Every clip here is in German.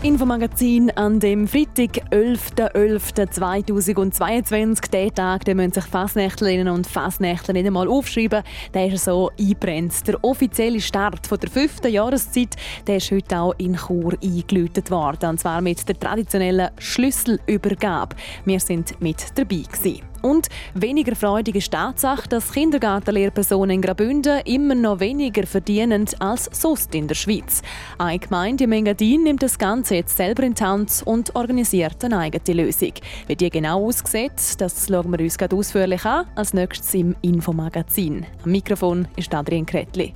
Infomagazin an dem Freitag, 11.11.2022. Der Tag, den müssen sich Fassnächtlerinnen und Fassnächtler nicht einmal aufschreiben. Der ist so einbrennt. Der offizielle Start der fünften Jahreszeit der ist heute auch in Chur eingeläutet worden. Und zwar mit der traditionellen Schlüsselübergabe. Wir sind mit dabei. Gewesen. Und weniger freudig ist Tatsache, dass Kindergartenlehrpersonen in Graubünden immer noch weniger verdienen als sonst in der Schweiz. Eine Gemeinde in Engadin nimmt das Ganze jetzt selber in die Hand und organisiert eine eigene Lösung. Wie die genau aussieht, das schauen wir uns ausführlich an, als nächstes im Infomagazin. Am Mikrofon ist Adrian Kretli.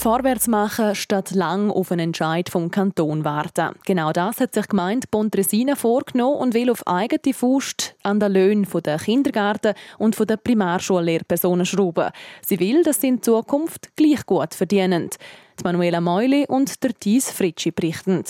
Vorwärts machen, statt lang auf einen Entscheid vom Kanton warten. Genau das hat sich die Gemeinde Pontresina vorgenommen und will auf eigene Faust an den Löhnen der Kindergarten- und der Primarschullehrpersonen schrauben. Sie will, dass sie in Zukunft gleich gut verdienen. Die Manuela Meuli und der Thies Fritschi berichten.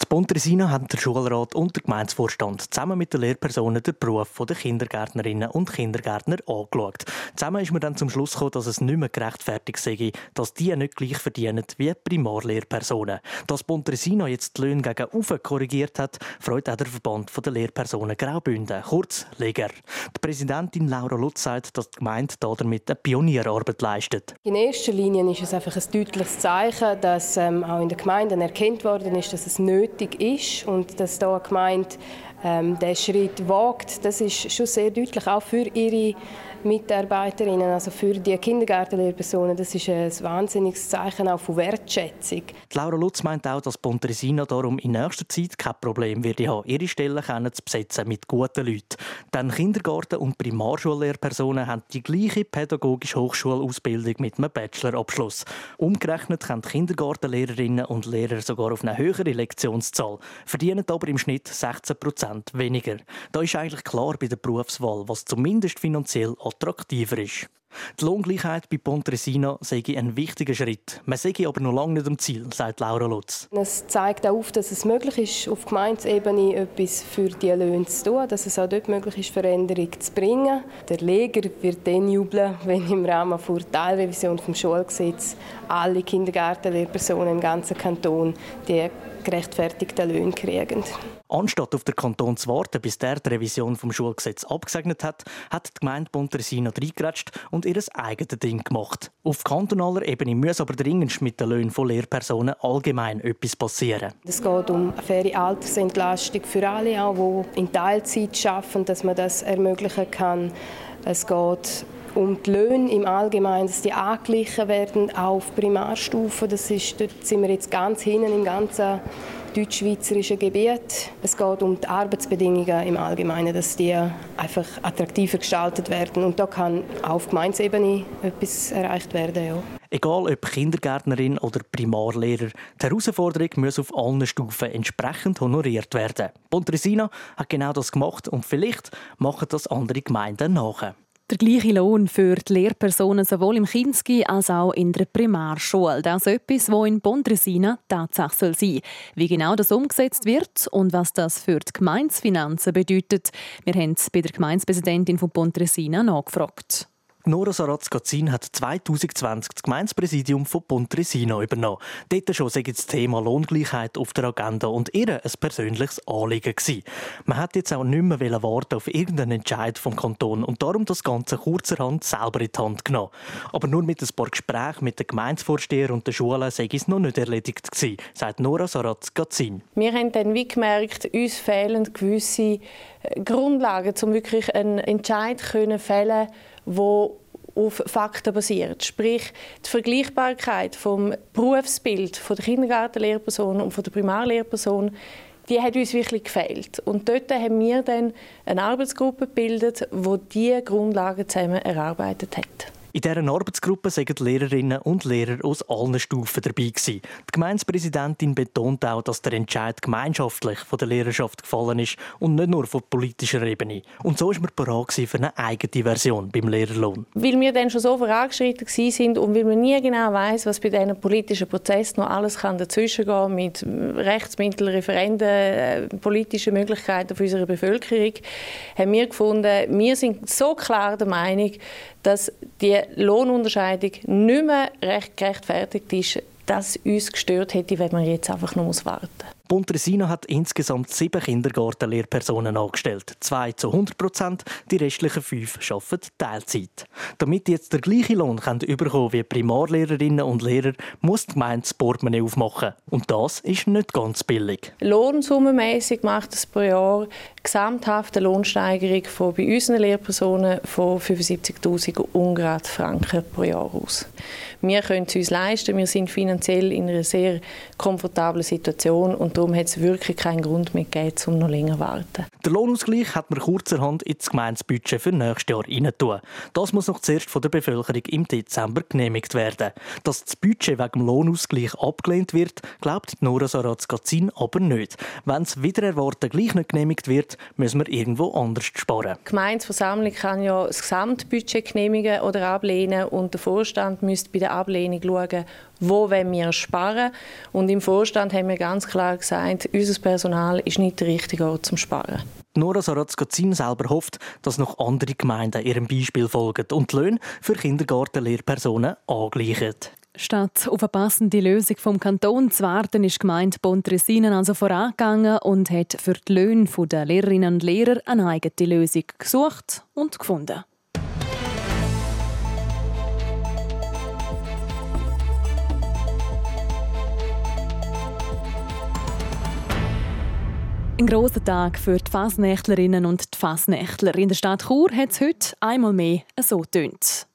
Zu Pontresina haben der Schulrat und der Gemeindevorstand zusammen mit den Lehrpersonen den Beruf der Kindergärtnerinnen und Kindergärtner angeschaut. Zusammen ist man dann zum Schluss gekommen, dass es nicht mehr gerechtfertigt sei, dass die nicht gleich verdienen wie Primarlehrpersonen. Dass Pontresina jetzt die Löhne gegen Ufe korrigiert hat, freut auch der Verband der Lehrpersonen Graubünden, kurz Leger. Die Präsidentin Laura Lutz sagt, dass die Gemeinde damit eine Pionierarbeit leistet. In erster Linie ist es einfach ein deutliches Zeichen, dass ähm, auch in den Gemeinden erkannt worden ist, dass es nicht nötig ist und dass da eine Gemeinde ähm, den Schritt wagt, das ist schon sehr deutlich, auch für ihre Mitarbeiterinnen, also für die Kindergartenlehrpersonen. Das ist ein wahnsinniges Zeichen auch von Wertschätzung. Die Laura Lutz meint auch, dass Pontresina darum in nächster Zeit kein Problem wird haben, ihre Stellen zu besetzen mit guten Leuten. Denn Kindergarten- und Primarschullehrpersonen haben die gleiche pädagogische Hochschulausbildung mit einem Bachelorabschluss. Umgerechnet können Kindergartenlehrerinnen und Lehrer sogar auf eine höhere Lektionszahl, verdienen aber im Schnitt 16 Prozent weniger. Da ist eigentlich klar bei der Berufswahl, was zumindest finanziell attraktiver ist. Die Lohngleichheit bei Pontresina sei ein wichtiger Schritt. Man sei aber noch lange nicht am Ziel, sagt Laura Lutz. Es zeigt auch auf, dass es möglich ist, auf Gemeindeebene etwas für die Löhne zu tun, dass es auch dort möglich ist, Veränderungen zu bringen. Der Leger wird dann jubeln, wenn im Rahmen der Teilrevision des Schulgesetzes alle Kindergartenlehrpersonen im ganzen Kanton die gerechtfertigten Löhne kriegen. Anstatt auf den Kanton zu warten, bis der die Revision vom Schulgesetz abgesegnet hat, hat die Gemeinde Pontresina reingeratscht und ihr eigenes Ding gemacht. Auf kantonaler Ebene muss aber dringend mit den Löhnen von Lehrpersonen allgemein etwas passieren. Es geht um eine faire Altersentlastung für alle, auch, die in Teilzeit arbeiten, dass man das ermöglichen kann. Es geht um die Löhne im Allgemeinen, dass die angeglichen werden auf Primarstufe. Das ist, dort sind wir jetzt ganz hinten im ganzen deutschschweizerischen Gebiet. Es geht um die Arbeitsbedingungen im Allgemeinen, dass die einfach attraktiver gestaltet werden. Und da kann auf Gemeinsebene etwas erreicht werden. Ja. Egal ob Kindergärtnerin oder Primarlehrer, die Herausforderung muss auf allen Stufen entsprechend honoriert werden. Pontresina hat genau das gemacht und vielleicht machen das andere Gemeinden nachher. Der gleiche Lohn für die Lehrpersonen sowohl im Kinski als auch in der Primarschule. Das ist etwas, das in Pontresina Tatsache soll sein Wie genau das umgesetzt wird und was das für die Gemeinsfinanzen bedeutet, wir haben bei der Gemeindepräsidentin von Pontresina nachgefragt. Nora Saratz-Gazin hat 2020 das Gemeindepräsidium von Pontresina übernommen. Dort schon sei das Thema Lohngleichheit auf der Agenda und ihr ein persönliches Anliegen gewesen. Man hat jetzt auch nicht mehr warten auf irgendeinen Entscheid vom Kanton und darum das Ganze kurzerhand selber in die Hand genommen. Aber nur mit ein paar Gesprächen mit den Gemeindevorsteher und den Schulen sei es noch nicht erledigt gewesen, sagt Nora Saratz-Gazin. Wir haben dann wie gemerkt, uns fehlen gewisse äh, Grundlagen, um wirklich einen Entscheid zu fällen wo auf Fakten basiert. Sprich, die Vergleichbarkeit vom Berufsbild von der Kindergartenlehrperson und von der Primarlehrperson, die hat uns wirklich gefehlt. Und dort haben wir dann eine Arbeitsgruppe gebildet, die diese Grundlagen zusammen erarbeitet hat. In dieser Arbeitsgruppe sind Lehrerinnen und Lehrer aus allen Stufen dabei gewesen. Die Gemeindepräsidentin betont auch, dass der Entscheid gemeinschaftlich von der Lehrerschaft gefallen ist und nicht nur von politischer Ebene. Und so ist man bereit für eine eigene Version beim Lehrerlohn. Weil wir dann schon so vorangeschritten sind und weil man nie genau weiß, was bei diesen politischen Prozessen noch alles kann dazwischen gehen mit Rechtsmitteln, Referenden, äh, politischen Möglichkeiten für unsere Bevölkerung, haben wir gefunden, wir sind so klar der Meinung, dass die Lohnunterscheidung nicht mehr recht gerechtfertigt ist, dass uns gestört hätte, wenn man jetzt einfach nur warten muss. Pontresina hat insgesamt sieben Kindergartenlehrpersonen angestellt. Zwei zu 100 Prozent, die restlichen fünf arbeiten Teilzeit. Damit jetzt der gleiche Lohn überkommen wie Primarlehrerinnen und Lehrer, muss die Gemeinde das Portemonnaie aufmachen. Und das ist nicht ganz billig. Lohnsummenmäßig macht es pro Jahr gesamthafte Lohnsteigerung von bei unseren Lehrpersonen von 75.000 ungerade Franken pro Jahr aus. Wir können es uns leisten, wir sind finanziell in einer sehr komfortablen Situation und darum hat es wirklich keinen Grund mehr gegeben, um noch länger zu warten. Der Lohnausgleich hat man kurzerhand ins Gemeindebudget für nächstes Jahr rein Das muss noch zuerst von der Bevölkerung im Dezember genehmigt werden. Dass das Budget wegen dem Lohnausgleich abgelehnt wird, glaubt Nora Saratz-Gazin aber nicht. Wenn es wieder erwarten gleich nicht genehmigt wird, müssen wir irgendwo anders sparen. Die Gemeindeversammlung kann ja das Gesamtbudget genehmigen oder ablehnen und der Vorstand müsste bei der Ablehnung schauen, wo wir sparen Und im Vorstand haben wir ganz klar gesagt, unser Personal ist nicht der richtige Ort zum Sparen. Nora Saratz-Gazin selber hofft, dass noch andere Gemeinden ihrem Beispiel folgen und die Löhne für Kindergartenlehrpersonen angleichen. Statt auf eine passende Lösung vom Kanton zu warten, ist die Gemeinde Pontresinen also vorangegangen und hat für die Löhne der Lehrerinnen und Lehrer eine eigene Lösung gesucht und gefunden. Ein grosser Tag für die Fasnächtlerinnen und die Fasnächtler. In der Stadt Chur hat es heute einmal mehr so tönt.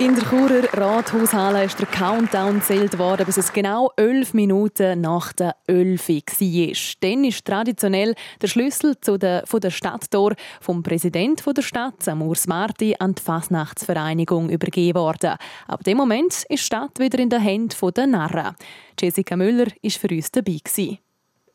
In der Churer Rathaushalle ist der Countdown gezählt worden, bis es genau elf Minuten nach der Ölfi war. Dann ist traditionell der Schlüssel zu der, von der Stadttor vom Präsidenten der Stadt, Urs Marti, an die Fasnachtsvereinigung übergeben worden. Ab dem Moment ist die Stadt wieder in den Händen der Narren. Jessica Müller war für uns dabei. Gewesen.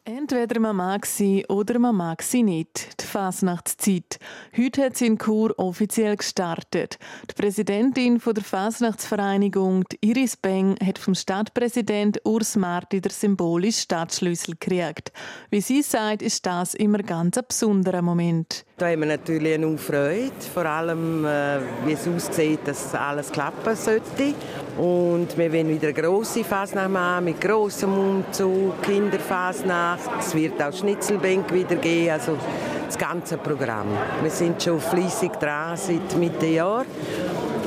Entweder man mag sie oder man mag sie nicht. Die Fasnachtszeit. Heute hat sie in Chur offiziell gestartet. Die Präsidentin der Fasnachtsvereinigung, Iris Beng, hat vom Stadtpräsident Urs Marti der symbolische Stadtschlüssel gekriegt. Wie sie sagt, ist das immer ganz ein besonderer Moment. Da haben wir natürlich eine Freude, vor allem äh, wie es aussieht, dass alles klappen sollte. Und wir wollen wieder eine grosse Fasnacht machen, mit grossem Umzug, Kinderfasnacht. Es wird auch Schnitzelbänke wieder geben, also das ganze Programm. Wir sind schon fleissig dran seit Mitte Jahr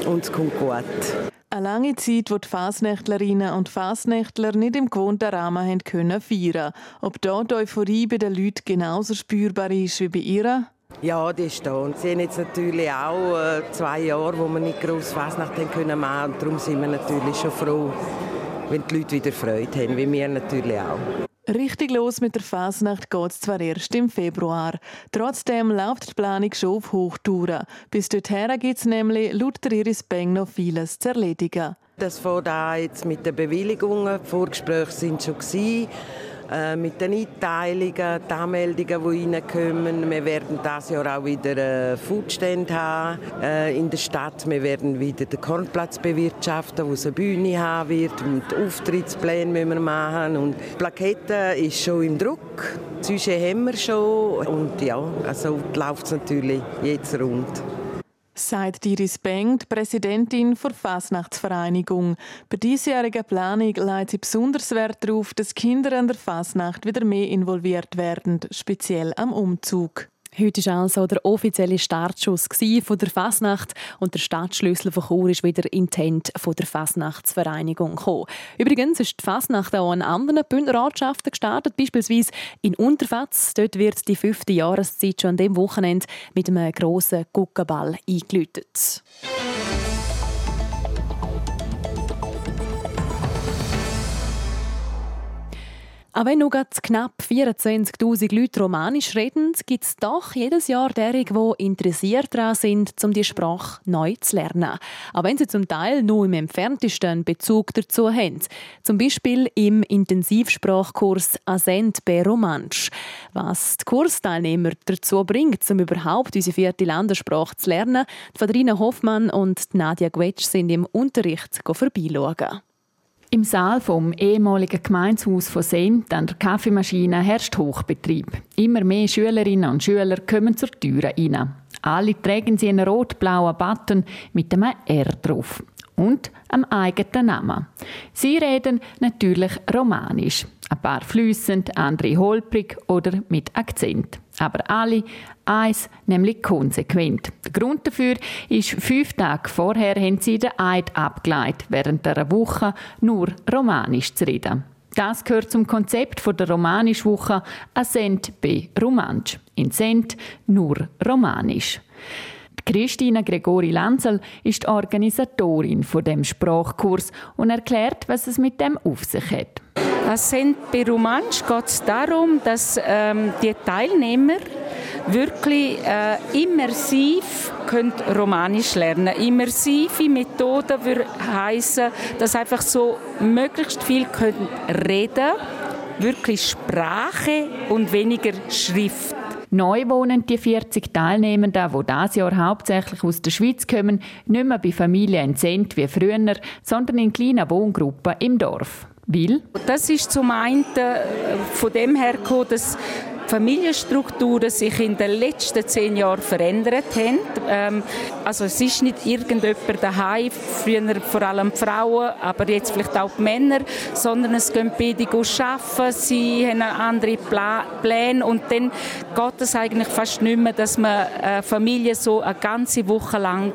und es kommt gut. Eine lange Zeit, wo die Fasnächtlerinnen und Fasnächtler nicht im gewohnten Rahmen haben können feiern. Ob dort die Euphorie bei den Leuten genauso spürbar ist wie bei ihr? Ja, die ist da. Und sie haben jetzt natürlich auch äh, zwei Jahre, wo wir nicht gross Fasnacht haben können machen. Und darum sind wir natürlich schon froh, wenn die Leute wieder Freude haben, wie wir natürlich auch. Richtig los mit der Fasnacht geht es zwar erst im Februar. Trotzdem läuft die Planung schon auf Hochtouren. Bis dorthin gibt es nämlich laut der Iris Beng noch vieles zu erledigen. Das fängt jetzt mit den Bewilligungen. Vorgespräche sind schon gewesen. Äh, mit den Einteilungen, die Anmeldungen, die reinkommen. Wir werden dieses Jahr auch wieder äh, Foodstand haben äh, in der Stadt. Wir werden wieder den Kornplatz bewirtschaften, wo es eine Bühne haben wird. Und Auftrittspläne müssen wir machen. Und die Plakette ist schon im Druck. Die Sujet haben wir schon. Und ja, also läuft es natürlich jetzt rund sagt Iris Beng, die Präsidentin der Fasnachtsvereinigung. Bei diesjähriger Planung legt sie besonders Wert darauf, dass Kinder an der Fasnacht wieder mehr involviert werden, speziell am Umzug. Heute war also der offizielle Startschuss von der Fasnacht und der Stadtschlüssel von Chur ist wieder in die Hände der Fasnachtsvereinigung gekommen. Übrigens ist die Fasnacht auch an anderen Bündner Ortschaften gestartet, beispielsweise in Unterfatz. Dort wird die fünfte Jahreszeit schon an dem Wochenende mit einem grossen Guckenball eingeläutet. Auch wenn nur knapp 24.000 Leute Romanisch reden, gibt es doch jedes Jahr derige, die interessiert daran sind, um die Sprache neu zu lernen. Auch wenn sie zum Teil nur im entferntesten Bezug dazu haben. Zum Beispiel im Intensivsprachkurs Ascent bei Romansch. Was die Kursteilnehmer dazu bringt, um überhaupt unsere vierte Landessprache zu lernen, Fadrina Hoffmann und Nadia Gwetsch sind im Unterricht vorbeischauen. Im Saal vom ehemaligen Gemeinshaus von Sent an der Kaffeemaschine herrscht Hochbetrieb. Immer mehr Schülerinnen und Schüler kommen zur Tür rein. Alle tragen sie einen rot-blauen Button mit einem R drauf und am eigenen Namen. Sie reden natürlich Romanisch. Ein paar flüssend, andere holprig oder mit Akzent. Aber alle eins, nämlich konsequent. Der Grund dafür ist, fünf Tage vorher haben sie den Eid abgeleitet, während einer Woche nur Romanisch zu reden. Das gehört zum Konzept der Romanisch-Woche Ascent B Romansch. In Sent nur Romanisch. Christina Gregori Lanzel ist die Organisatorin von dem Sprachkurs und erklärt, was es mit dem auf sich hat. Ascent bei Romansch geht darum, dass ähm, die Teilnehmer wirklich äh, immersiv können Romanisch lernen. Immersive Methoden würde heißen, dass einfach so möglichst viel können reden, wirklich Sprache und weniger Schrift. Neu wohnen die 40 Teilnehmenden, die dieses Jahr hauptsächlich aus der Schweiz kommen, nicht mehr bei Familien Zent wie früher, sondern in kleinen Wohngruppen im Dorf. Will? Das ist zum einen äh, von dem her gekommen, dass Familienstrukturen sich in den letzten zehn Jahren verändert haben. Ähm, also es ist nicht irgendjemand daheim, früher vor allem Frauen, aber jetzt vielleicht auch die Männer, sondern es gehen beide arbeiten, sie haben andere Pläne und dann geht es eigentlich fast nicht mehr, dass man eine Familie so eine ganze Woche lang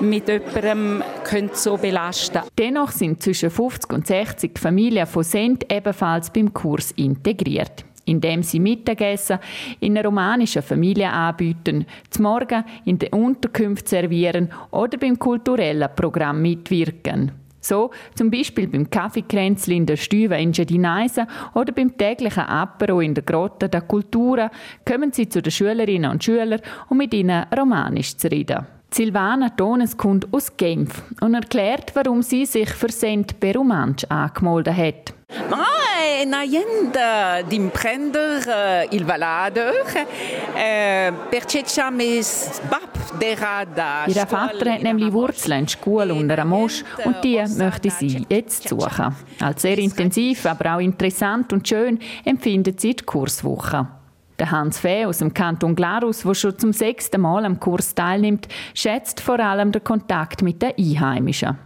mit jemandem so belasten. Dennoch sind zwischen 50 und 60 Familien von Sent ebenfalls beim Kurs integriert indem sie Mittagessen in einer romanischen Familie anbieten, zum Morgen in den Unterkünften servieren oder beim kulturellen Programm mitwirken. So zum Beispiel beim Kaffeekränzli in der Stüwe in Gedinaise oder beim täglichen Apero in der Grotte der Kultura kommen sie zu den Schülerinnen und Schülern, um mit ihnen Romanisch zu reden. Silvana Tones kommt aus Genf und erklärt, warum sie sich für Saint Berumansch angemeldet hat. Ma è un'azienda di imprendere il Valader eh, per mes bab derada. Ihr Vater hat nämlich Wurzeln in Schule unter einer Mosch und die möchte sie jetzt suchen. Als sehr intensiv, aber auch interessant und schön empfindet sie die Kurswoche. Der Hans Fee aus dem Kanton Glarus, der schon zum sechsten Mal am Kurs teilnimmt, schätzt vor allem den Kontakt mit den Einheimischen.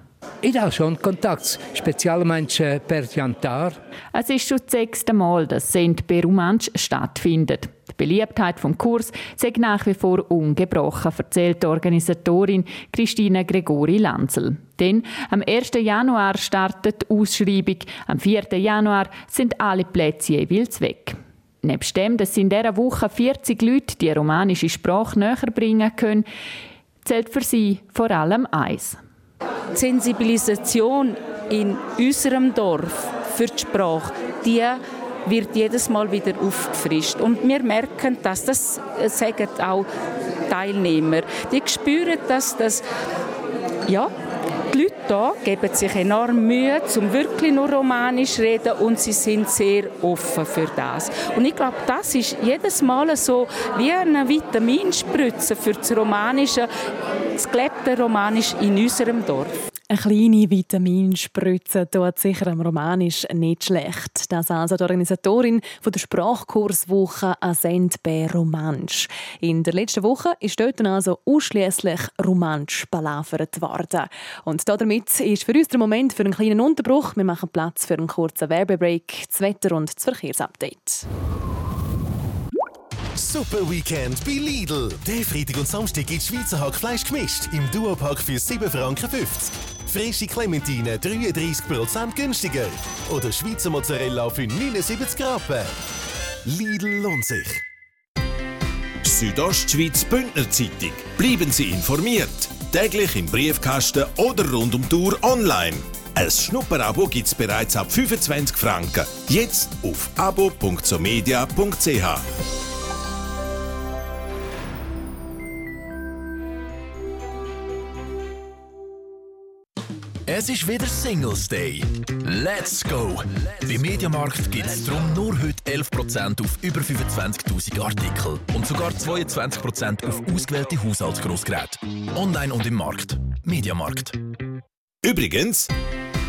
Ich habe schon Kontakt, spezialmente per Jantar. Es ist schon das sechste Mal, dass St. Berumansch stattfindet. Die Beliebtheit vom Kurs sei nach wie vor ungebrochen, erzählt die Organisatorin Christine Gregori Lanzel. Denn am 1. Januar startet die Ausschreibung, am 4. Januar sind alle Plätze jeweils weg. Nebst dem, dass in dieser Woche 40 Leute die romanische Sprache näher bringen können, zählt für sie vor allem eins. Die Sensibilisation in unserem Dorf für die Sprache, die wird jedes Mal wieder aufgefrischt. Und wir merken dass das sagen auch Teilnehmer. Die spüren, dass das ja, die Leute hier geben sich enorm Mühe, um wirklich nur Romanisch zu reden und sie sind sehr offen für das. Und ich glaube, das ist jedes Mal so wie eine Vitaminspritze für das Romanische, das gelebte Romanisch in unserem Dorf. Eine kleine Vitaminspritze tut sicher am Romanisch nicht schlecht. Das also die Organisatorin von der Sprachkurswoche Ascent bei Romansch. In der letzten Woche ist dort also ausschließlich Romansch belavert worden. Und damit ist für uns der Moment für einen kleinen Unterbruch. Wir machen Platz für einen kurzen Werbebreak, das Wetter und das Verkehrsupdate. Super Weekend bei Lidl. Der Freitag und Samstag gibt Schweizer Hackfleisch gemischt im Duopack für 7,50 Franken. Frische Clementine 33% günstiger. Oder Schweizer Mozzarella für 79 Rappen. Lidl lohnt sich. Südostschweiz Bündner Zeitung. Bleiben Sie informiert. Täglich im Briefkasten oder rund um Tour online Ein Schnupperabo gibt es bereits ab 25 Franken. Jetzt auf abo.somedia.ch. Es ist wieder Singles Day. Let's go! Beim Mediamarkt gibt es darum nur heute 11% auf über 25.000 Artikel und sogar 22% auf ausgewählte Haushaltsgrossgeräte. Online und im Markt. Mediamarkt. Übrigens,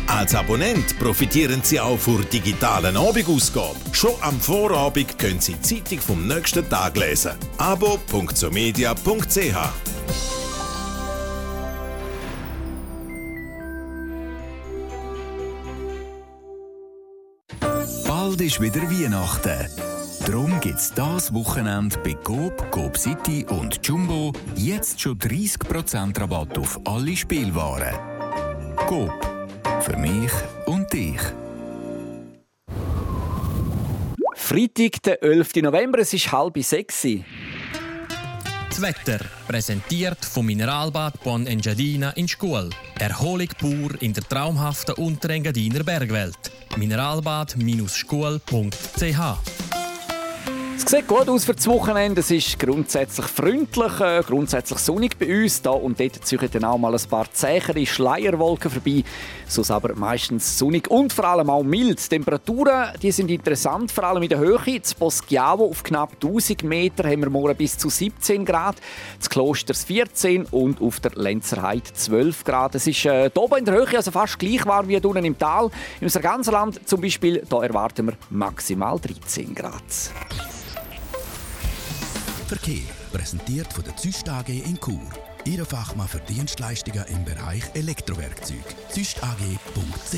als Abonnent profitieren Sie auch von digitalen Abendausgabe. Schon am Vorabend können Sie die Zeitung vom nächsten Tag lesen. abo.somedia.ch Bald ist wieder Weihnachten. Darum gibt es dieses Wochenende bei Coop, Coop City und Jumbo jetzt schon 30% Rabatt auf alle Spielwaren. Coop. Für mich und dich. Freitag, der 11. November, es ist halb sechs. Das Wetter, präsentiert vom Mineralbad Bon Engadina in Schkuhl. Erholung pur in der traumhaften Unterengadiner Bergwelt. Mineralbad-schkuhl.ch Es sieht gut aus für das Wochenende. Es ist grundsätzlich freundlich, äh, grundsätzlich sonnig bei uns. Da und dort ziehen dann auch mal ein paar zähere Schleierwolken vorbei. Sonst aber meistens sonnig und vor allem auch mild. Die Temperaturen die sind interessant, vor allem in der Höhe. Das Poschiavo auf knapp 1000 Meter haben wir morgen bis zu 17 Grad. Das Klosters 14 und auf der Lenzerheide 12 Grad. Es ist äh, hier oben in der Höhe also fast gleich warm wie unten im Tal. In unserem ganzen Land zum Beispiel, da erwarten wir maximal 13 Grad. Verkehr präsentiert von der Züst AG in Chur. Ihre Fachmann für Dienstleistungen im Bereich Elektrowerkzeug. züstag.ch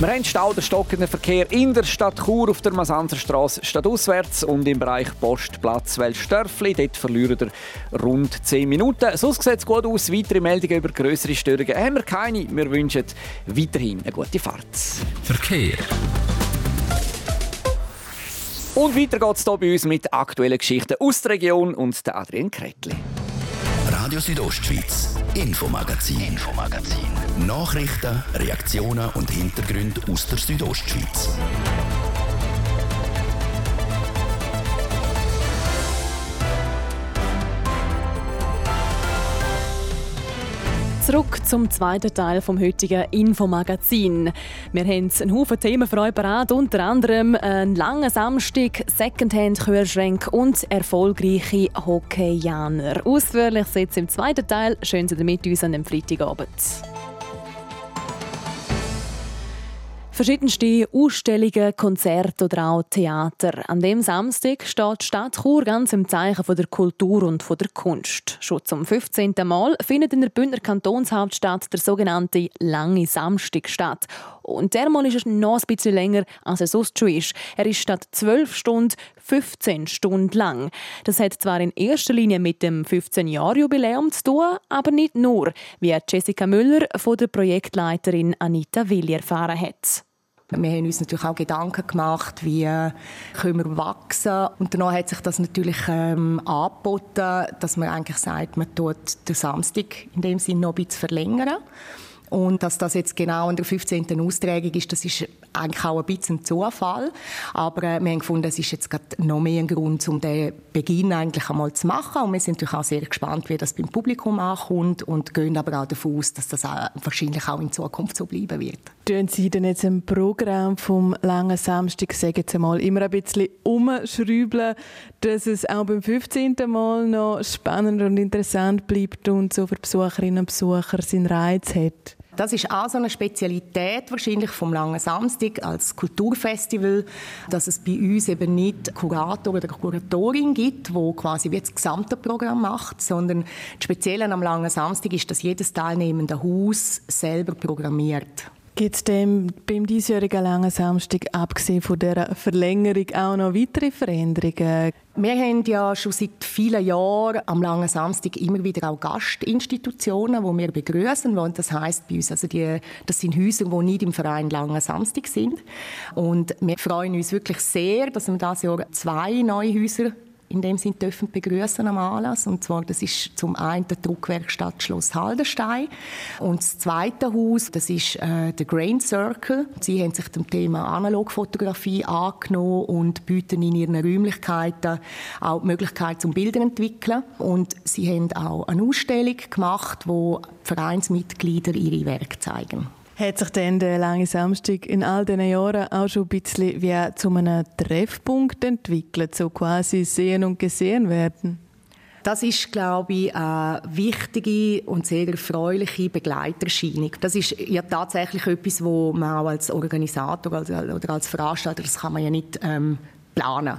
Wir haben Stau, der stockenden Verkehr in der Stadt Chur auf der Masanzerstraße stadtauswärts und im Bereich Postplatz Welsdörfli. Dort verlieren wir rund 10 Minuten. Sonst sieht es gut aus. Weitere Meldungen über größere Störungen haben wir keine. Wir wünschen weiterhin eine gute Fahrt. Verkehr. Und weiter geht es hier bei uns mit aktuellen Geschichten aus der Region und der Adrian Kretli. Radio Südostschweiz, Infomagazin, Infomagazin. Nachrichten, Reaktionen und Hintergründe aus der Südostschweiz. Zurück zum zweiten Teil vom heutigen Infomagazin. Wir haben einen Haufen Themen für euch parat, unter anderem einen langen Samstag, Secondhand-Kühlschrank und erfolgreiche Hockeyaner. Ausführlich jetzt im zweiten Teil. Schön, dass ihr mit uns an dem Freitagabend. Verschiedenste Ausstellungen, Konzerte oder auch Theater. An dem Samstag steht die Stadt Chur ganz im Zeichen von der Kultur und von der Kunst. Schon zum 15. Mal findet in der Bündner Kantonshauptstadt der sogenannte Lange Samstag statt. Und der Mal ist er noch ein bisschen länger, als er sonst schon ist. Er ist statt 12 Stunden 15 Stunden lang. Das hat zwar in erster Linie mit dem 15-Jahr-Jubiläum zu tun, aber nicht nur, wie Jessica Müller von der Projektleiterin Anita Willi erfahren hat. Wir haben uns natürlich auch Gedanken gemacht, wie können wir wachsen. Und danach hat sich das natürlich ähm, angeboten, dass man eigentlich sagt, man tut den Samstag in dem Sinne noch ein bisschen verlängern. Und dass das jetzt genau an der 15. Austragung ist, das ist eigentlich auch ein bisschen ein Zufall. Aber äh, wir haben gefunden, es ist jetzt gerade noch mehr ein Grund, um den Beginn eigentlich einmal zu machen. Und wir sind natürlich auch sehr gespannt, wie das beim Publikum ankommt und gehen aber auch davon aus, dass das auch wahrscheinlich auch in Zukunft so bleiben wird. Tun Sie denn jetzt im Programm vom langen Samstag, sagen Sie mal, immer ein bisschen umschrauben, dass es auch beim 15. Mal noch spannend und interessant bleibt und so für Besucherinnen und Besucher seinen Reiz hat? Das ist auch so eine Spezialität wahrscheinlich vom Langen Samstag als Kulturfestival, dass es bei uns eben nicht Kurator oder Kuratorin gibt, wo quasi wie das gesamte Programm macht, sondern das Spezielle am Langen Samstag ist, dass jedes teilnehmende Haus selber programmiert. Gibt es beim diesjährigen Langen Samstag, abgesehen von dieser Verlängerung, auch noch weitere Veränderungen? Wir haben ja schon seit vielen Jahren am Langen Samstag immer wieder auch Gastinstitutionen, die wir begrüßen. Und das heißt bei uns, also die, das sind Häuser, die nicht im Verein Langen Samstag sind. Und wir freuen uns wirklich sehr, dass wir dieses Jahr zwei neue Häuser in dem Sinne dürfen begrüßen am Anlass. Und zwar, das ist zum einen die Druckwerkstatt Schloss Haldenstein und das zweite Haus, das ist äh, der Grain Circle. Sie haben sich dem Thema Analogfotografie angenommen und bieten in ihren Räumlichkeiten auch die Möglichkeit zum Bilder entwickeln. Und sie haben auch eine Ausstellung gemacht, wo Vereinsmitglieder ihre Werke zeigen. Hat sich denn der lange Samstag in all diesen Jahren auch schon ein bisschen wie zu einem Treffpunkt entwickelt, so quasi sehen und gesehen werden? Das ist, glaube ich, eine wichtige und sehr erfreuliche Begleiterscheinung. Das ist ja tatsächlich etwas, wo man auch als Organisator oder als Veranstalter, das kann man ja nicht ähm, planen.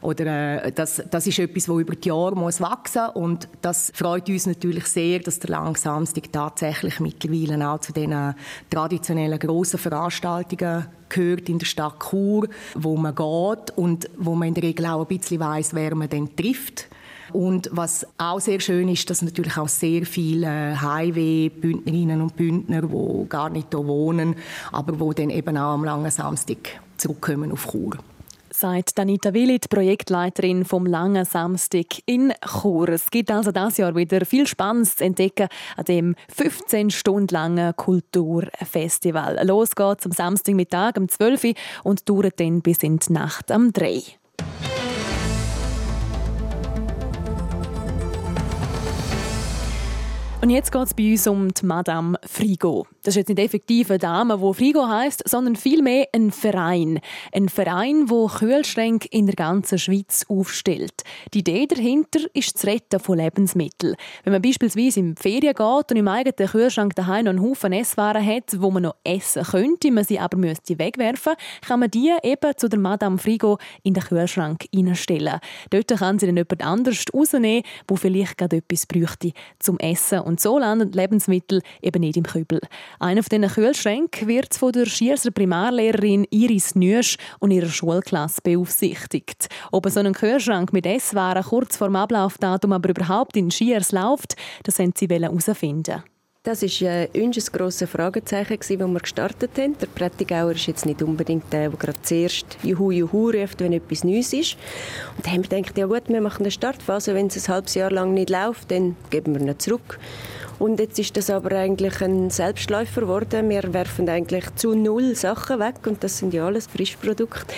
Oder äh, das, das ist etwas, das über die Jahre muss wachsen muss. Und das freut uns natürlich sehr, dass der Langsamstag tatsächlich mittlerweile auch zu den traditionellen grossen Veranstaltungen gehört in der Stadt Chur, wo man geht und wo man in der Regel auch ein bisschen weiss, wer man dann trifft. Und was auch sehr schön ist, dass natürlich auch sehr viele Highway-Bündnerinnen und Bündner, die gar nicht hier wohnen, aber die dann eben auch am langen Samstag zurückkommen auf Chur sagt Danita Willi, die Projektleiterin vom Langen Samstag in Chur. Es gibt also dieses Jahr wieder viel Spannendes zu entdecken an dem 15 Stunden langen Kulturfestival. Los geht's am Samstagmittag um 12 Uhr und dauert dann bis in die Nacht um 3 Uhr. Und jetzt geht es bei uns um die Madame Frigo. Das ist jetzt nicht effektiv eine Dame, die Frigo heißt, sondern vielmehr ein Verein. Ein Verein, der Kühlschränke in der ganzen Schweiz aufstellt. Die Idee dahinter ist das Retten von Lebensmitteln. Wenn man beispielsweise in die Ferien geht und im eigenen Kühlschrank daheim noch einen Haufen Esswaren hat, wo man noch essen könnte, man sie aber müsste wegwerfen, kann man die eben zu der Madame Frigo in den Kühlschrank einstellen. Dort kann sie dann jemand anders rausnehmen, der vielleicht gerade etwas bräuchte zum Essen und so landen Lebensmittel eben nicht im Kübel. Einer von diesen Kühlschränken wird von der Schierser Primarlehrerin Iris Nüsch und ihrer Schulklasse beaufsichtigt. Ob so ein Kühlschrank mit Esswaren kurz vor dem Ablaufdatum aber überhaupt in Schiers läuft, das wollen sie herausfinden. Das war äh, unser grosses Fragezeichen, als wir gestartet haben. Der Prättigauer ist jetzt nicht unbedingt der, der gerade zuerst Juhu, Juhu ruft, wenn etwas Neues ist. Und dann haben wir gedacht, ja gut, wir machen eine Startphase. Wenn es ein halbes Jahr lang nicht läuft, dann geben wir ihn zurück. Und jetzt ist das aber eigentlich ein Selbstläufer geworden. Wir werfen eigentlich zu null Sachen weg und das sind ja alles Frischprodukte.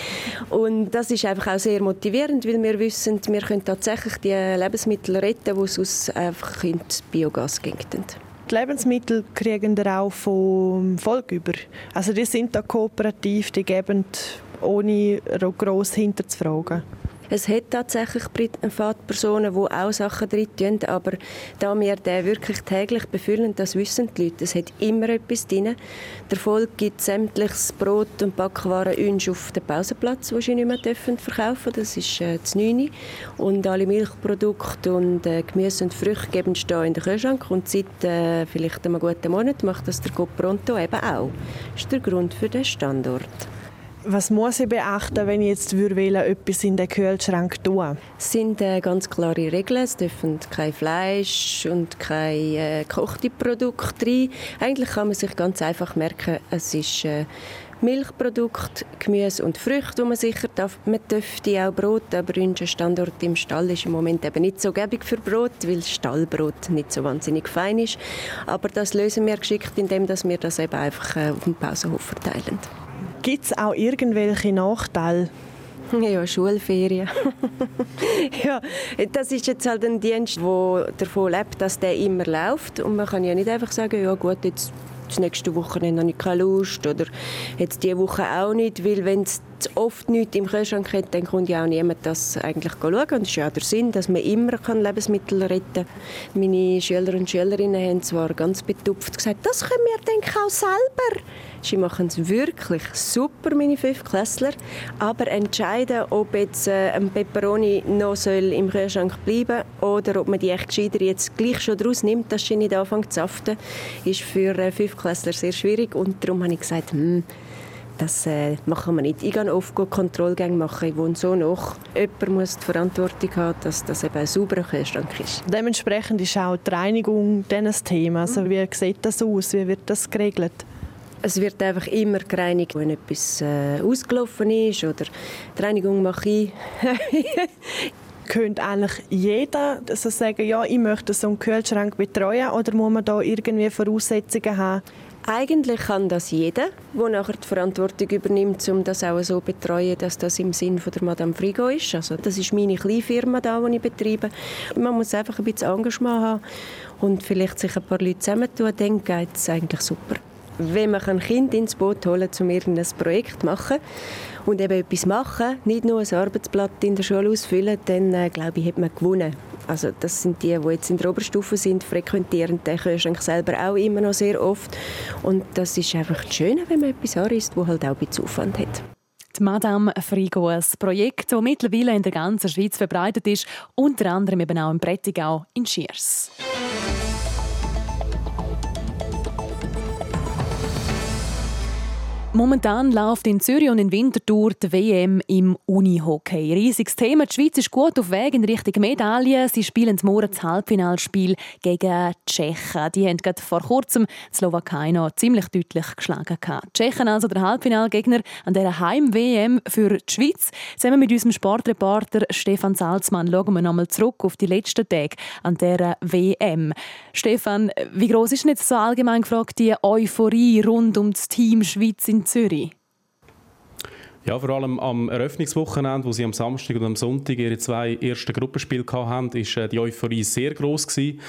Und das ist einfach auch sehr motivierend, weil wir wissen, wir können tatsächlich die Lebensmittel retten, die sonst einfach in Biogas gehen. Die Lebensmittel kriegen wir auch vom Volk über. Also die sind da kooperativ, die geben ohne gross hinterzufragen. Es hat tatsächlich Privatpersonen, die auch Sachen drin tun, aber da wir den wirklich täglich befüllen, das wissen die Leute. Es hat immer etwas drin. Der Volk gibt sämtliches Brot und Backwaren uns auf den Pausenplatz, wo sie nicht mehr dürfen verkaufen Das ist äh, das 9. Und alle Milchprodukte und äh, Gemüse und Früchte geben da in den Kühlschrank. Und seit äh, vielleicht einem guten Monat macht das der Copronto eben auch. Das ist der Grund für den Standort. Was muss ich beachten, wenn ich jetzt will, etwas in den Kühlschrank tun Es sind äh, ganz klare Regeln. Es dürfen kein Fleisch und kein äh, gekochte Produkte rein. Eigentlich kann man sich ganz einfach merken, es ist äh, Milchprodukt, Gemüse und Früchte, die man sicher darf. Man dürfte auch Brot, aber unser Standort im Stall ist im Moment eben nicht so gäbig für Brot, weil Stallbrot nicht so wahnsinnig fein ist. Aber das lösen wir geschickt, indem wir das eben einfach äh, auf dem Pausenhof verteilen. Gibt es auch irgendwelche Nachteile? Ja, Schulferien. ja, das ist jetzt halt ein Dienst, der davon lebt, dass der immer läuft. Und man kann ja nicht einfach sagen, ja gut, jetzt das nächste Wochenende habe ich keine Lust oder jetzt diese Woche auch nicht, weil wenn es oft nichts im Kühlschrank hat, dann kommt ja auch niemand das eigentlich schauen. Und das ist ja auch der Sinn, dass man immer Lebensmittel retten kann. Meine Schüler und Schülerinnen haben zwar ganz betupft gesagt, das können wir denke auch selber. Sie machen es wirklich super, meine Fünfklässler. Aber entscheiden, ob jetzt äh, ein Peperoni noch soll im Kühlschrank bleiben oder ob man die echt gescheiter jetzt gleich schon daraus nimmt, dass sie nicht anfängt zu saften, ist für äh, Fünfklässler sehr schwierig. Und darum habe ich gesagt, hm, das äh, machen wir nicht. Ich gehe oft Kontrollgänge machen. Ich wohne so noch. Jemand muss die Verantwortung haben, dass das eben ein sauberer Kühlschrank ist. Dementsprechend ist auch die Reinigung dieses Thema. Also wie sieht das aus? Wie wird das geregelt? Es wird einfach immer gereinigt, wenn etwas äh, ausgelaufen ist oder die Reinigung mache ich. könnte eigentlich jeder also sagen, ja, ich möchte so einen Kühlschrank betreuen oder muss man da irgendwie Voraussetzungen haben? Eigentlich kann das jeder, der nachher die Verantwortung übernimmt, um das auch so zu betreuen, dass das im Sinn von der Madame Frigo ist. Also das ist meine kleine Firma, da, die ich betreibe. Man muss einfach ein bisschen Engagement haben und vielleicht sich ein paar Leute zusammentun, dann geht es eigentlich super. Wenn man ein Kind ins Boot holen kann, um irgendein Projekt zu machen und eben etwas machen, nicht nur ein Arbeitsblatt in der Schule ausfüllen, dann äh, glaube ich, hat man gewonnen. Also das sind die, die jetzt in der Oberstufe sind, frequentieren den Kühlschrank selber auch immer noch sehr oft. Und das ist einfach Schöne, wenn man etwas anrisst, das halt auch ein bisschen Aufwand hat. Die Madame Frigo, ein Projekt, das mittlerweile in der ganzen Schweiz verbreitet ist, unter anderem eben auch in Prättigau in Schiers. Momentan läuft in Zürich und in Winterthur die WM im Unihockey. Riesiges Thema. Die Schweiz ist gut auf Weg in Richtung Medaillen. Sie spielen morgen das Halbfinalspiel gegen die Tschechen. Die haben gerade vor kurzem die Slowakei noch ziemlich deutlich geschlagen. Die Tschechen also der Halbfinalgegner an dieser Heim-WM für die Schweiz. Zusammen mit unserem Sportreporter Stefan Salzmann schauen wir nochmal zurück auf die letzten Tage an dieser WM. Stefan, wie groß ist denn jetzt so allgemein gefragt die Euphorie rund um das Team Schweiz in Zürich? Ja, vor allem am Eröffnungswochenende, wo sie am Samstag und am Sonntag ihre zwei ersten Gruppenspiele hatten, war äh, die Euphorie sehr groß gewesen,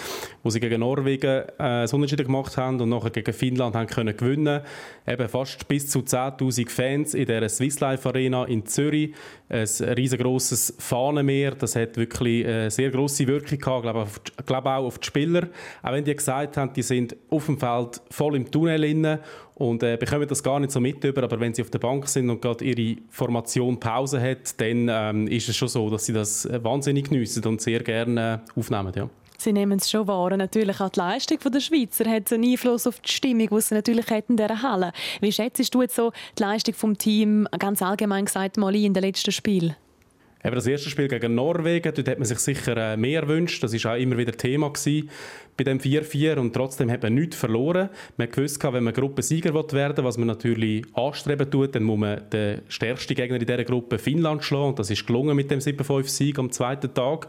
wo sie gegen Norwegen äh, Unentschieden gemacht haben und nachher gegen Finnland haben können gewinnen. Eben fast bis zu 10.000 Fans in der Swiss Life Arena in Zürich. Ein riesengroßes Fahnenmeer, das hat wirklich eine äh, sehr große Wirkung gehabt, glaube, auf, glaube auch auf die Spieler. Auch wenn die gesagt haben, die sind auf dem Feld voll im Tunnel inne und äh, bekommen das gar nicht so mit über, aber wenn sie auf der Bank sind und gerade ihre Formation Pause hat, dann ähm, ist es schon so, dass sie das äh, wahnsinnig geniessen und sehr gerne äh, aufnehmen. Ja. Sie nehmen es schon wahr. Natürlich auch die Leistung der Schweizer hat einen Einfluss auf die Stimmung, die sie natürlich in dieser Halle. Wie schätzt du jetzt so die Leistung des Teams ganz allgemein gesagt mal in den letzten Spielen? Eben das erste Spiel gegen Norwegen, dort hat man sich sicher äh, mehr gewünscht. Das war auch immer wieder Thema gewesen bei dem 4-4 und trotzdem hat man nichts verloren. Man wusste, wenn man Gruppensieger werden will, was man natürlich anstreben tut, dann muss man den stärksten Gegner in dieser Gruppe Finnland schlagen und das ist gelungen mit dem 7-5-Sieg am zweiten Tag.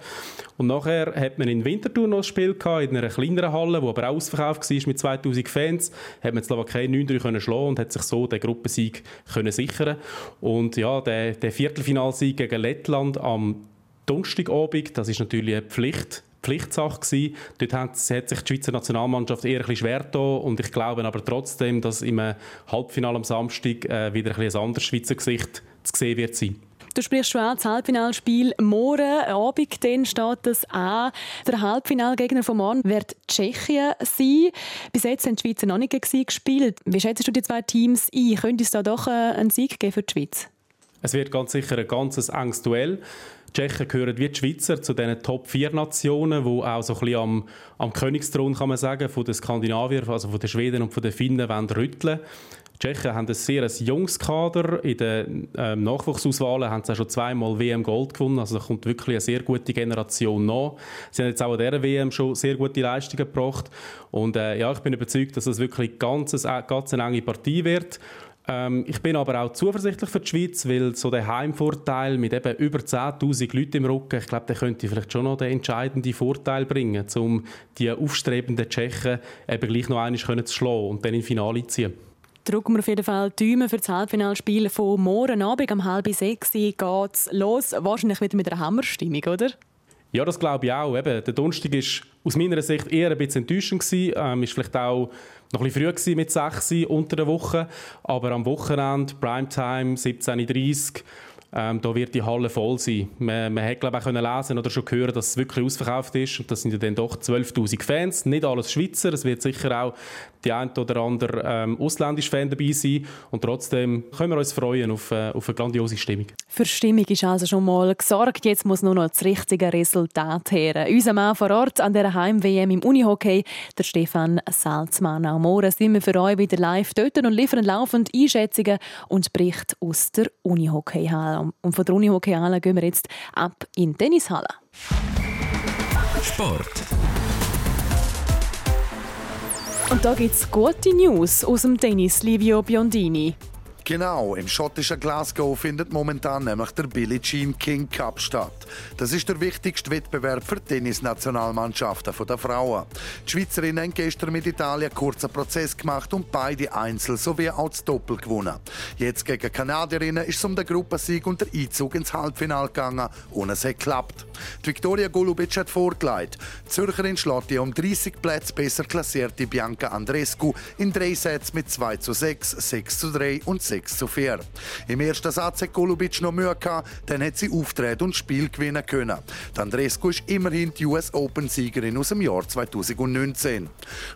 Und nachher hat man in Winterthur noch ein Spiel gehabt, in einer kleineren Halle, wo aber auch ausverkauft war mit 2000 Fans, hat man Slowakei 9-3 können schlagen und hat sich so den Gruppensieg können sichern Und ja, der, der Viertelfinalsieg gegen Lettland am Donnerstagabend, das ist natürlich eine Pflicht Pflichtsache gewesen. Dort hat, hat sich die Schweizer Nationalmannschaft eher ein bisschen schwer getan und ich glaube aber trotzdem, dass im Halbfinale am Samstag äh, wieder ein, bisschen ein anderes Schweizer Gesicht zu sehen wird sein. Du sprichst schon an, das Halbfinalspiel morgen Abend, dann steht das an. Der Halbfinalgegner von morgen wird Tschechien sein. Bis jetzt haben die Schweizer noch nicht gespielt. Wie schätzt du die zwei Teams ein? Könnte es da doch äh, einen Sieg geben für die Schweiz? Es wird ganz sicher ein ganz enges Duell. Tschechen gehören wie die Schweizer zu diesen Top-4-Nationen, die auch so ein bisschen am, am Königsthron, kann man sagen, von den Skandinaviern, also von den Schweden und von den Finnen, wollen rütteln. Die Tschechen haben ein sehr junges Kader. In den ähm, Nachwuchsauswahlen haben sie auch schon zweimal WM Gold gewonnen. Also da kommt wirklich eine sehr gute Generation nach. Sie haben jetzt auch an dieser WM schon sehr gute Leistungen gebracht. Und äh, ja, ich bin überzeugt, dass es wirklich ganz, ganz eine enge Partie wird. Ähm, ich bin aber auch zuversichtlich für die Schweiz, weil so der Heimvorteil mit eben über 10'000 Leuten im Rücken, ich glaube, der könnte vielleicht schon noch den entscheidenden Vorteil bringen, um die aufstrebenden Tschechen eben gleich noch einmal zu schlagen und dann ins Finale ziehen. Drücken wir auf jeden Fall die Daumen für das Halbfinalspiel von morgen Abend um halb sechs geht es los. Wahrscheinlich wieder mit einer Hammerstimmung, oder? Ja, das glaube ich auch. Eben, der Donnerstag war aus meiner Sicht eher ein bisschen enttäuschend. Es Ähm, ist vielleicht auch noch ein bisschen früh mit 6 unter der Woche. Aber am Wochenende, Primetime, 17.30 Uhr, ähm, da wird die Halle voll sein. Man, man hat glaube ich, auch lesen oder schon hören, dass es wirklich ausverkauft ist. Und das sind ja dann doch 12'000 Fans. Nicht alles Schweizer. Es wird sicher auch die ein oder andere ähm, ausländische Fan dabei sein. Und trotzdem können wir uns freuen auf, äh, auf eine grandiose Stimmung. Für Stimmung ist also schon mal gesorgt. Jetzt muss nur noch das richtige Resultat her. Unser Mann vor Ort an der Heim-WM im Unihockey, der Stefan Salzmann. Am Morgen sind wir für euch wieder live dort und liefern laufend Einschätzungen und Berichte aus der Unihockey-Halle. Und von der Unihockey-Halle gehen wir jetzt ab in die Tennishalle. Sport. Und da gibt es gute News aus dem Tennis, Livio Biondini. Genau, im schottischen Glasgow findet momentan nämlich der Billie Jean King Cup statt. Das ist der wichtigste Wettbewerb für Tennisnationalmannschaften der Frauen. Die Schweizerinnen haben gestern mit Italien einen kurzen Prozess gemacht und beide Einzel sowie auch das Doppel gewonnen. Jetzt gegen Kanadierinnen ist es um den Gruppensieg und den Einzug ins Halbfinale gegangen und es hat geklappt. Die Viktoria Golubic hat vorgelegt. Die Zürcherin schlägt die um 30 Plätze besser klassierte Bianca Andrescu in drei Sätzen mit 2 zu 6, 6 zu 3 und 6 zu 4. Im ersten Satz hat Golubic noch Mühe gehabt, dann hat sie auftreten und das Spiel gewinnen können. Die Andrescu ist immerhin die US Open-Siegerin aus dem Jahr 2019.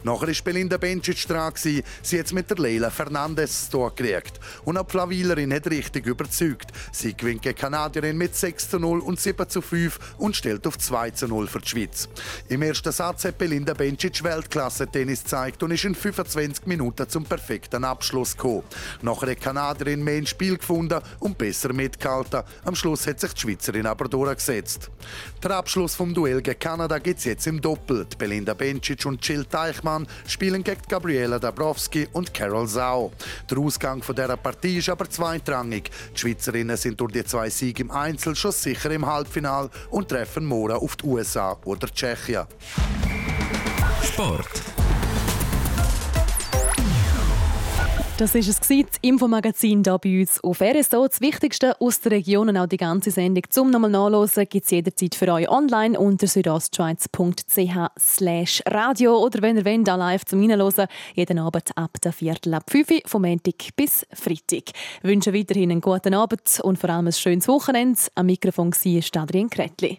Nachher war Belinda Bencic dran. Sie hat mit der Leila Fernandez gekriegt. Und auch die Flavilerin hat richtig überzeugt. Sie gewinnt gegen Kanadierin mit 6 zu 0 und 7 zu 5 und stellt auf 2 zu 0 für die Schweiz. Im ersten Satz hat Belinda Bencic Weltklasse-Tennis gezeigt und ist in 25 Minuten zum perfekten Abschluss gekommen. Nachher die Kanadierin mehr ins Spiel gefunden und besser mitgehalten. Am Schluss hat sich die Schweizerin aber durchgesetzt. Der Abschluss vom Duell gegen Kanada es jetzt im Doppel. Die Belinda Bencic und Jill Teichmann spielen gegen Gabriela Dabrowski und Carol Sau. Der Ausgang von dieser Partie ist aber zweitrangig. Die Schweizerinnen sind durch die zwei Siege im Einzel schon sicher im Halbfinale und treffen morgen auf die USA oder Tschechien. Sport. Das ist es das Infomagazin hier bei uns auf RSO. Das Wichtigste aus der Region und auch die ganze Sendung zum nochmal nachlesen gibt es jederzeit für euch online unter südostschweiz.ch radio oder wenn ihr wollt, auch live zum Reinhören, jeden Abend ab der Viertel ab 5 Uhr, vom Montag bis Freitag. Ich wünsche weiterhin einen guten Abend und vor allem ein schönes Wochenende. Am Mikrofon war Adrian Kretli.